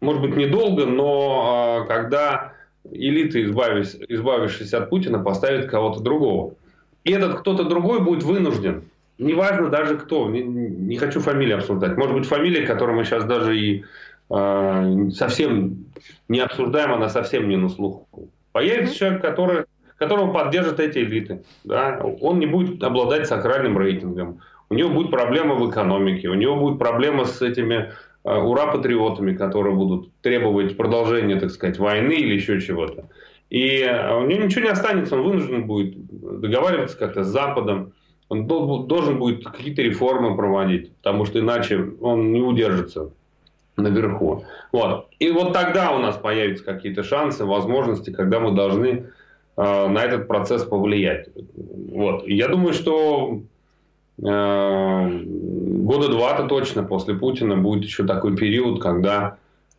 Может быть, недолго, но э, когда элиты, избавившись, избавившись от Путина, поставят кого-то другого. И этот кто-то другой будет вынужден Неважно даже кто, не, не хочу фамилии обсуждать. Может быть, фамилия, которую мы сейчас даже и э, совсем не обсуждаем, она совсем не на слуху. Появится человек, который, которого поддержат эти элиты. Да? Он не будет обладать сакральным рейтингом. У него будет проблема в экономике, у него будет проблема с этими э, ура-патриотами, которые будут требовать продолжения, так сказать, войны или еще чего-то. И э, у него ничего не останется, он вынужден будет договариваться как-то с Западом, он должен будет какие-то реформы проводить, потому что иначе он не удержится наверху. Вот. И вот тогда у нас появятся какие-то шансы, возможности, когда мы должны э, на этот процесс повлиять. Вот. Я думаю, что э, года два-то точно после Путина будет еще такой период, когда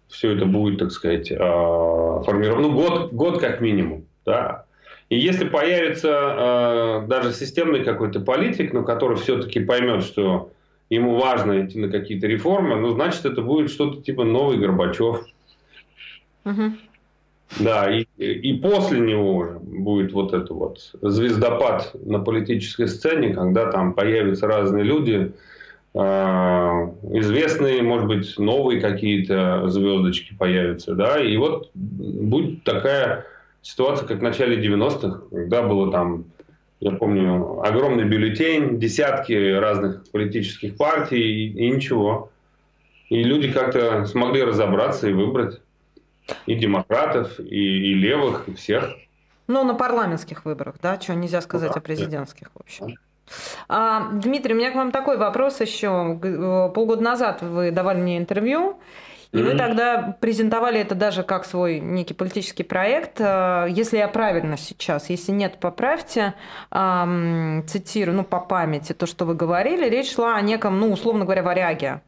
все это будет, так сказать, э, формировано. Ну, год, год как минимум. Да. И если появится э, даже системный какой-то политик, но который все-таки поймет, что ему важно идти на какие-то реформы, ну, значит, это будет что-то типа новый Горбачев. Угу. Да, и, и после него уже будет вот это вот звездопад на политической сцене, когда там появятся разные люди, э, известные, может быть, новые какие-то звездочки появятся, да, и вот будет такая ситуация, как в начале 90-х, когда было там, я помню, огромный бюллетень, десятки разных политических партий и, и ничего. И люди как-то смогли разобраться и выбрать и демократов, и, и левых, и всех. Ну, на парламентских выборах, да? Чего нельзя сказать да, о президентских, в общем. А, Дмитрий, у меня к вам такой вопрос еще. Э, полгода назад вы давали мне интервью, и mm-hmm. вы тогда презентовали это даже как свой некий политический проект. Э, если я правильно сейчас, если нет, поправьте, цитирую, ну, по памяти, то, что вы говорили, речь шла о неком, ну, условно говоря, варяге.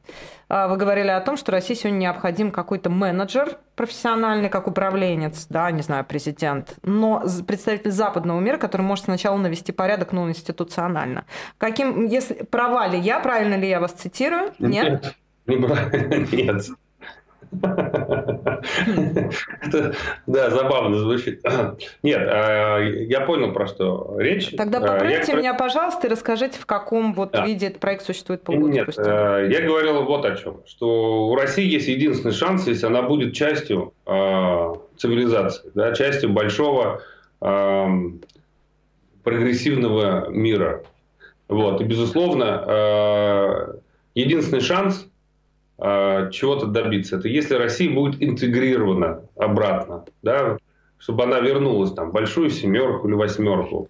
А, вы говорили о том, что России сегодня необходим какой-то менеджер профессиональный, как управленец, да, не знаю, президент, но представитель западного мира, который может сначала навести порядок, ну, институционально. Каким, если права ли я, правильно ли я вас цитирую? Нет? Нет. <laughs> Нет. Да, забавно звучит. Нет, а, я понял, про что речь. Тогда а, поправьте меня, пожалуйста, и расскажите, в каком вот виде этот проект существует полгода Нет, а, я говорил вот о чем. Что у России есть единственный шанс, если она будет частью цивилизации, да, частью большого прогрессивного мира. Вот. И, безусловно, единственный шанс э, чего-то добиться. Это если Россия будет интегрирована обратно, да, чтобы она вернулась там, большую семерку или восьмерку,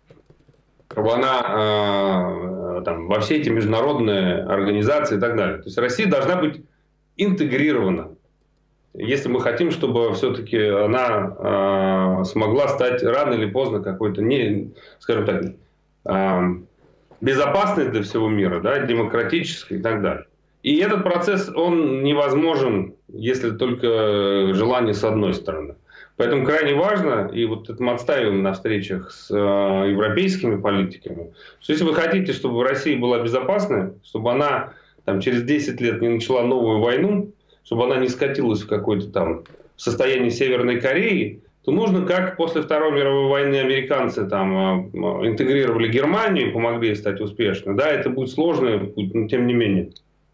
чтобы она э, там, во все эти международные организации и так далее. То есть Россия должна быть интегрирована. Если мы хотим, чтобы все-таки она э, смогла стать рано или поздно какой-то, не, скажем так, э, безопасной для всего мира, да, демократической и так далее. И этот процесс, он невозможен, если только желание с одной стороны. Поэтому крайне важно, и вот это мы отставим на встречах с э, европейскими политиками, что если вы хотите, чтобы в России была безопасная, чтобы она там, через 10 лет не начала новую войну, чтобы она не скатилась в какое-то там состояние Северной Кореи, то нужно, как после Второй мировой войны американцы там э, интегрировали Германию и помогли ей стать успешной. Да, это будет сложно, но тем не менее.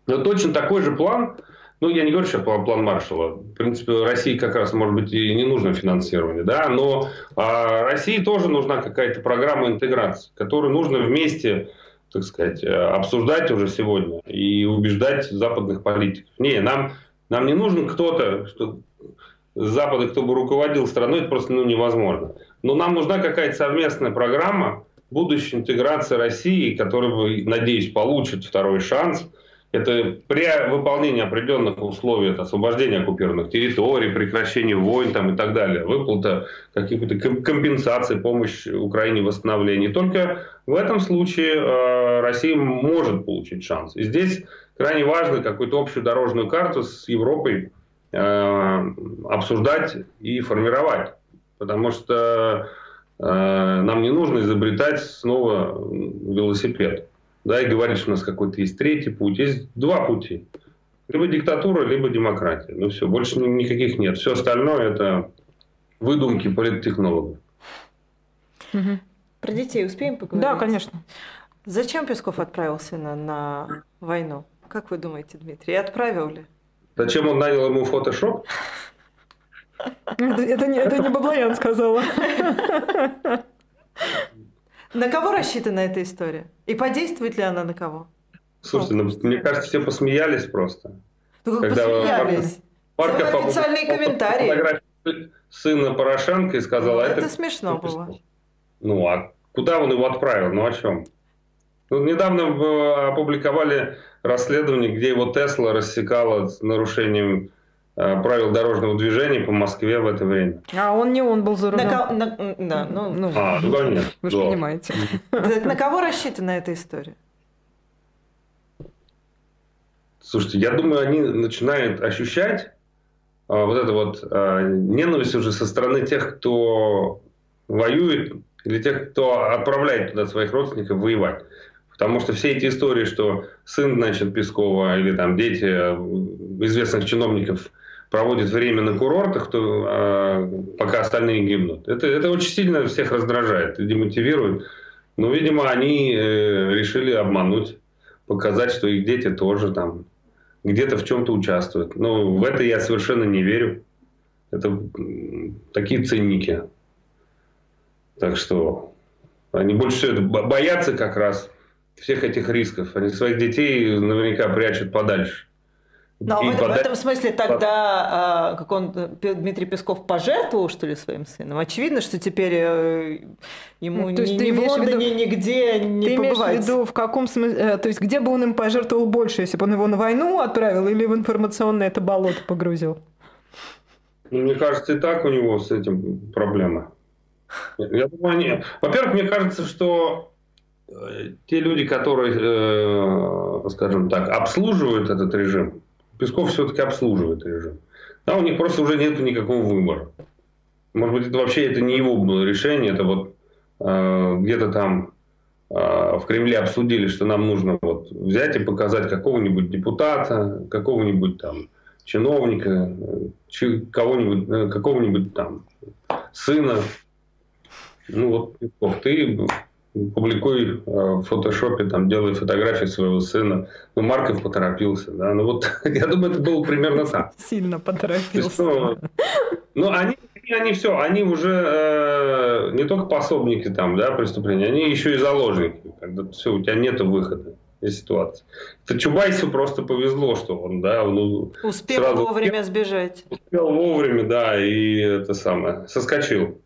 Но точно такой же план, ну, я не говорю сейчас про план Маршала. В принципе, России как раз, может быть, и не нужно финансирование, да, но а, России тоже нужна какая-то программа интеграции, которую нужно вместе, так сказать, э, обсуждать уже сегодня и убеждать западных политиков. Не, нам, нам не нужен кто-то, что с Запада, кто бы руководил страной, это просто ну, невозможно. Но нам нужна какая-то совместная программа будущей интеграции России, которая, надеюсь, получит второй шанс – это при выполнении определенных условий, это освобождение оккупированных территорий, прекращение войн там, и так далее, выплата каких-то компенсаций, помощь Украине в восстановлении. Только в этом случае э, Россия может получить шанс. И здесь крайне важно какую-то общую дорожную карту с Европой э, обсуждать и формировать. Потому что э, нам не нужно изобретать снова велосипед да, и говорит, что у нас какой-то есть третий путь. Есть два пути. Либо диктатура, либо демократия. Ну все, больше никаких нет. Все остальное это выдумки политтехнологов. Угу. Про детей успеем поговорить? Да, конечно. Зачем Песков отправил сына на войну? Как вы думаете, Дмитрий, и отправил ли? Зачем он нанял ему фотошоп? Это, это, не, это не Баблоян сказала. <laughs> На кого рассчитана эта история? И подействует ли она на кого? Слушайте, ну, мне кажется, все посмеялись просто. Ну как Когда посмеялись? Парка, Парка официальные комментарии. сына Порошенко и сказала... Ну, это, это смешно было. Ну, а куда он его отправил? Ну, о чем? Ну, недавно э, опубликовали расследование, где его Тесла рассекала с нарушением правил дорожного движения по Москве в это время. А он не он был за рулем. На, на, да, ну, ну, а, ну конечно. Вы же да. понимаете. На кого рассчитана эта история? Слушайте, я думаю, они начинают ощущать а, вот это вот а, ненависть уже со стороны тех, кто воюет для тех, кто отправляет туда своих родственников воевать. Потому что все эти истории, что сын, значит, Пескова или там дети э, известных чиновников проводят время на курортах, то, э, пока остальные гибнут, это, это очень сильно всех раздражает и демотивирует. Но, видимо, они э, решили обмануть, показать, что их дети тоже там где-то в чем-то участвуют. Но в это я совершенно не верю. Это такие ценники. Так что они больше всего боятся как раз всех этих рисков. Они своих детей наверняка прячут подальше. Но в, в этом смысле тогда, а, как он, Дмитрий Песков пожертвовал, что ли, своим сыном? Очевидно, что теперь э, ему ну, то есть ни, ни в Лондоне, виду, нигде не ты побывать. Ты имеешь в виду, в каком смысле, э, то есть где бы он им пожертвовал больше, если бы он его на войну отправил или в информационное это болото погрузил? Ну, мне кажется, и так у него с этим проблема. Я думаю, они... Во-первых, мне кажется, что э, те люди, которые, э, скажем так, обслуживают этот режим, Песков все-таки обслуживает режим. Да, у них просто уже нет никакого выбора. Может быть, это вообще это не его было решение, это вот э, где-то там э, в Кремле обсудили, что нам нужно вот взять и показать какого-нибудь депутата, какого-нибудь там чиновника, кого-нибудь, э, какого-нибудь там сына. Ну вот, Песков, ты публикуй э, в фотошопе, там, делай фотографии своего сына. Ну, Марков поторопился, да. Ну, вот, <laughs> я думаю, это было примерно так. Сильно поторопился. ну, ну, они, они все, они уже э, не только пособники там, да, преступления, они еще и заложники. Когда все, у тебя нет выхода из ситуации. Это Чубайсу просто повезло, что он, да, он успел сразу вовремя сбежать. Успел вовремя, да, и это самое, соскочил.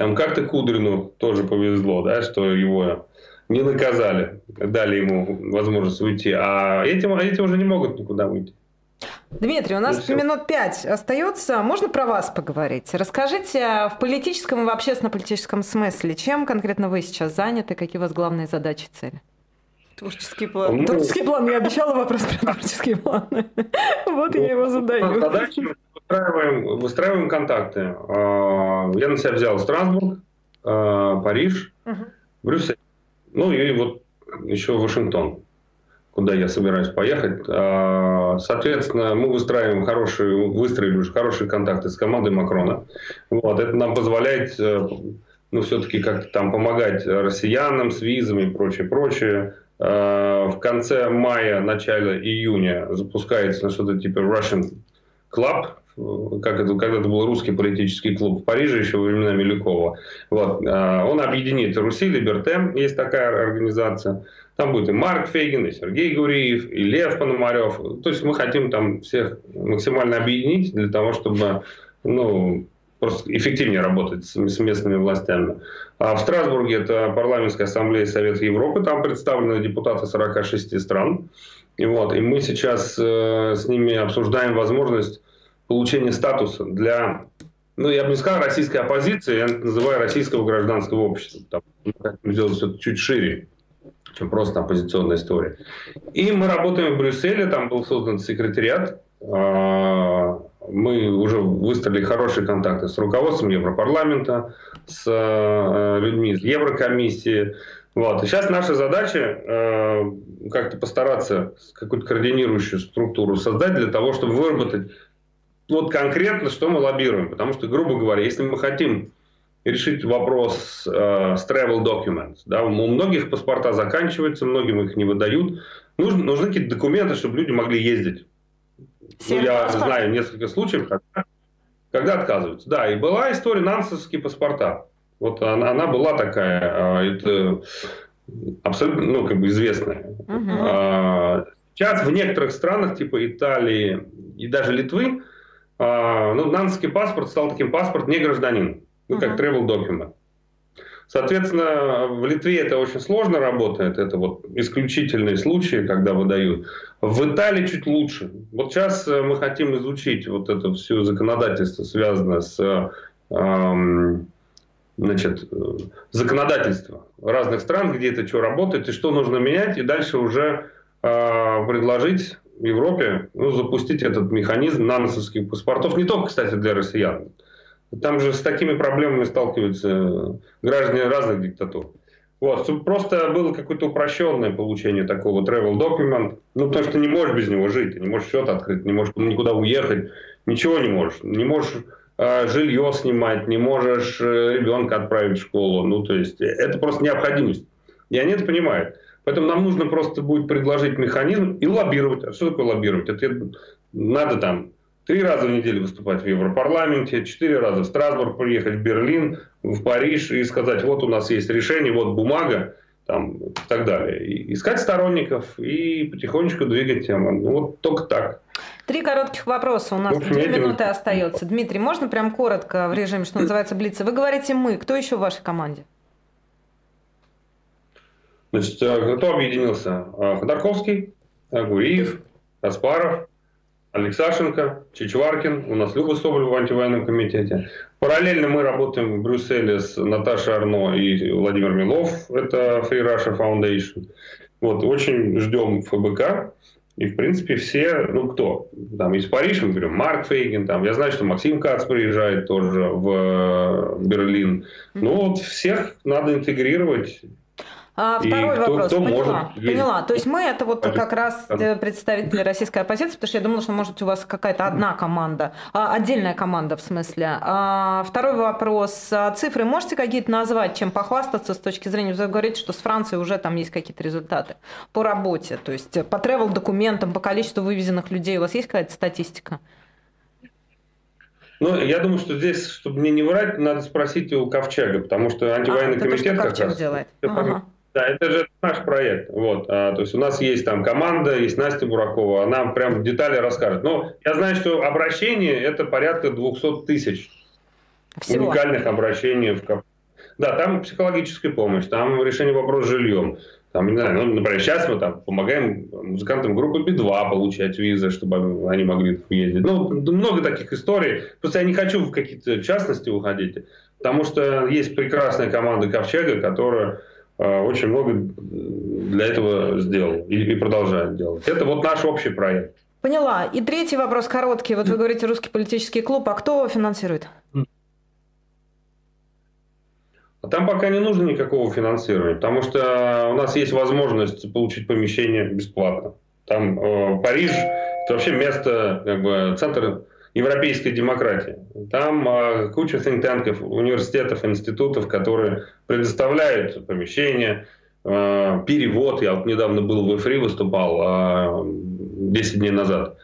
Там как-то Кудрину тоже повезло, да, что его не наказали, дали ему возможность уйти, а этим, а эти уже не могут никуда выйти. Дмитрий, у нас минут пять остается. Можно про вас поговорить? Расскажите в политическом и в общественно-политическом смысле, чем конкретно вы сейчас заняты, какие у вас главные задачи и цели? Творческий план. Ну, творческий план. Я обещала вопрос про творческий план. <laughs> Вот я его задаю. Выстраиваем, выстраиваем контакты. А, я на себя взял Страсбург, а, Париж, угу. Брюссель. Ну и вот еще Вашингтон, куда я собираюсь поехать. А, соответственно, мы выстраиваем хорошие, выстроили уже хорошие контакты с командой Макрона. Вот, это нам позволяет э, ну, все-таки как-то там помогать россиянам с визами и прочее, прочее. В конце мая, начале июня запускается что-то типа Russian Club, как это, когда-то был русский политический клуб в Париже еще во времена Милюкова. Вот. А, он объединит Руси, Либерте, есть такая организация. Там будет и Марк Фейгин, и Сергей Гуриев, и Лев Пономарев. То есть мы хотим там всех максимально объединить для того, чтобы ну, просто эффективнее работать с, с местными властями. А в Страсбурге это парламентская ассамблея Совета Европы, там представлены депутаты 46 стран. И, вот, и мы сейчас э, с ними обсуждаем возможность получения статуса для, ну, я бы не сказал российской оппозиции, я называю российского гражданского общества. Там, мы хотим все чуть шире, чем просто оппозиционная история. И мы работаем в Брюсселе, там был создан секретариат, а, мы уже выстроили хорошие контакты с руководством Европарламента, с э, людьми из Еврокомиссии. Вот. И сейчас наша задача э, как-то постараться какую-то координирующую структуру создать для того, чтобы выработать вот конкретно, что мы лоббируем. Потому что, грубо говоря, если мы хотим решить вопрос э, с travel documents, да, у многих паспорта заканчиваются, многим их не выдают, нужны, нужны какие-то документы, чтобы люди могли ездить. Ну, я паспорт. знаю несколько случаев, когда, когда отказываются. Да, и была история нансенские паспорта. Вот она, она была такая, э, это абсолютно, ну, как бы известная. Угу. Сейчас в некоторых странах, типа Италии и даже Литвы, а, ну, нанский паспорт стал таким паспорт не гражданин, ну, как travel document. Соответственно, в Литве это очень сложно работает, это вот исключительные случаи, когда выдают. В Италии чуть лучше. Вот сейчас э, мы хотим изучить вот это все законодательство, связанное с эм, значит, э, законодательство разных стран, где это что работает и что нужно менять, и дальше уже э, предложить в Европе ну, запустить этот механизм наносовских паспортов, не только, кстати, для россиян, Там же с такими проблемами сталкиваются граждане разных диктатур. Вот, чтобы просто было какое-то упрощенное получение такого travel document, ну, потому что ты не можешь без него жить, ты не можешь счет открыть, не можешь никуда уехать, ничего не можешь. Не можешь э, жилье снимать, не можешь э, ребенка отправить в школу. Ну, то есть, это просто необходимость. И они это понимают. Поэтому нам нужно просто будет предложить механизм и лоббировать. А что такое лоббировать? Это надо там три раза в неделю выступать в Европарламенте, четыре раза в Страсбург приехать, в Берлин, в Париж и сказать, вот у нас есть решение, вот бумага, там, и так далее. И искать сторонников и потихонечку двигать тему. Ну, вот только так. Три коротких вопроса. У нас общем, две минуты остается. Дмитрий, можно прям коротко в режиме, что называется, блица? Вы говорите «мы». Кто еще в вашей команде? Значит, э, кто объединился? Э, Ходорковский, Гуриев, Каспаров, Алексашенко, Чичваркин, у нас Люба Соболева в антивоенном комитете. Параллельно мы работаем в Брюсселе с Наташей Арно и Владимир Милов, это Free Russia Foundation. Вот, очень ждем ФБК. И, в принципе, все, ну, кто? Там из Парижа, мы говорим, Марк Фейгин, там, я знаю, что Максим Кац приезжает тоже в Берлин. Ну, вот всех надо интегрировать а, второй кто, вопрос. Кто поняла. Может поняла. То есть мы это вот как раз э, представители российской оппозиции, потому что я думала, что может у вас какая-то одна команда, а, отдельная команда в смысле. А, второй вопрос. А, цифры можете какие-то назвать, чем похвастаться с точки зрения, вы говорите, что с Францией уже там есть какие-то результаты по работе, то есть по тревел документам, по количеству вывезенных людей. У вас есть какая-то статистика? Ну, я думаю, что здесь, чтобы мне не врать, надо спросить у Ковчега, потому что антивоенный а, комитет то, как раз... делает. Ага. Да, это же наш проект. Вот. А, то есть у нас есть там команда, есть Настя Буракова, она прям детали расскажет. Но я знаю, что обращение это порядка 200 тысяч Всего. уникальных обращений. В... Да, там психологическая помощь, там решение вопроса с жильем. Там, не знаю, ну, например, сейчас мы там помогаем музыкантам группы Би-2 получать визы, чтобы они могли ездить. Ну, много таких историй. Просто я не хочу в какие-то частности уходить, потому что есть прекрасная команда Ковчега, которая очень много для этого сделал и, и продолжает делать. Это вот наш общий проект. Поняла. И третий вопрос короткий. Вот вы говорите русский политический клуб, а кто его финансирует? А там пока не нужно никакого финансирования, потому что у нас есть возможность получить помещение бесплатно. Там э, Париж это вообще место, как бы центр европейской демократии. Там э, куча think университетов, институтов, которые предоставляют помещения, э, перевод. Я вот недавно был в Эфри, выступал э, 10 дней назад.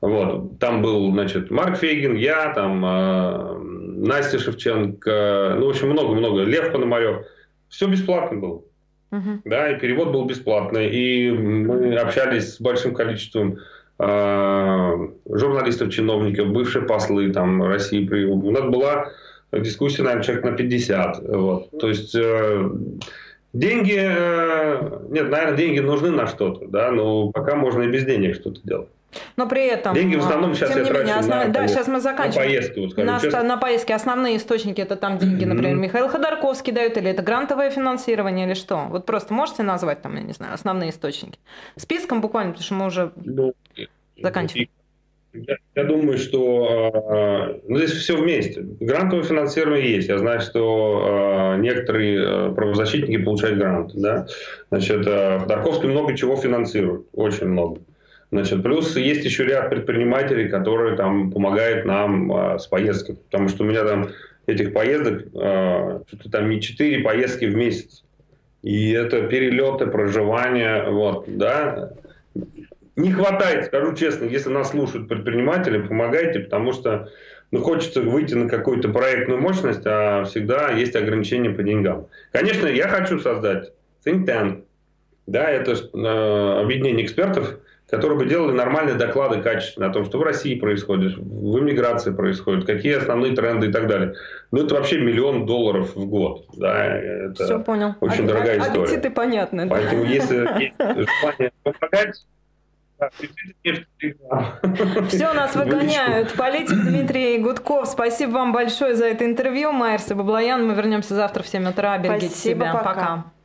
Вот. Там был, значит, Марк Фейгин, я, там э, Настя Шевченко, ну, в общем, много-много, Лев Пономарев. Все бесплатно было. Uh-huh. Да, и перевод был бесплатный. И мы общались с большим количеством журналистов, чиновников, бывшие послы там, России. У нас была дискуссия, наверное, человек на 50. Вот. То есть э, деньги, э, нет, наверное, деньги нужны на что-то, да, но пока можно и без денег что-то делать. Но при этом, деньги в основном сейчас тем не менее, основ... на, да, сейчас мы заканчиваем. На поездки, вот, на, честно. на поездки основные источники это там деньги, mm-hmm. например, Михаил Ходорковский дает, или это грантовое финансирование, или что? Вот просто можете назвать там, я не знаю, основные источники? Списком буквально, потому что мы уже ну, заканчиваем. Я, думаю, что э, ну, здесь все вместе. Грантовое финансирование есть. Я знаю, что э, некоторые э, правозащитники получают гранты. Да? Значит, э, Ходорковский много чего финансирует. Очень много. Значит, плюс есть еще ряд предпринимателей, которые там помогают нам э, с поездками. Потому что у меня там этих поездок, э, что-то там не 4 поездки в месяц. И это перелеты, проживание, вот, да. Не хватает, скажу честно, если нас слушают предприниматели, помогайте, потому что ну, хочется выйти на какую-то проектную мощность, а всегда есть ограничения по деньгам. Конечно, я хочу создать think tank, да, это э, объединение экспертов, которые бы делали нормальные доклады качественные о том, что в России происходит, в иммиграции происходит, какие основные тренды и так далее. Ну, это вообще миллион долларов в год. Да, это Все понял. очень а, дорогая а, история. Аппетиты понятны. Поэтому, если есть <laughs> желание помогать, все, нас выгоняют. Политик Дмитрий Гудков, спасибо вам большое за это интервью. Майерс и Баблоян. Мы вернемся завтра в 7 утра. Берегите Спасибо, себя. пока. пока.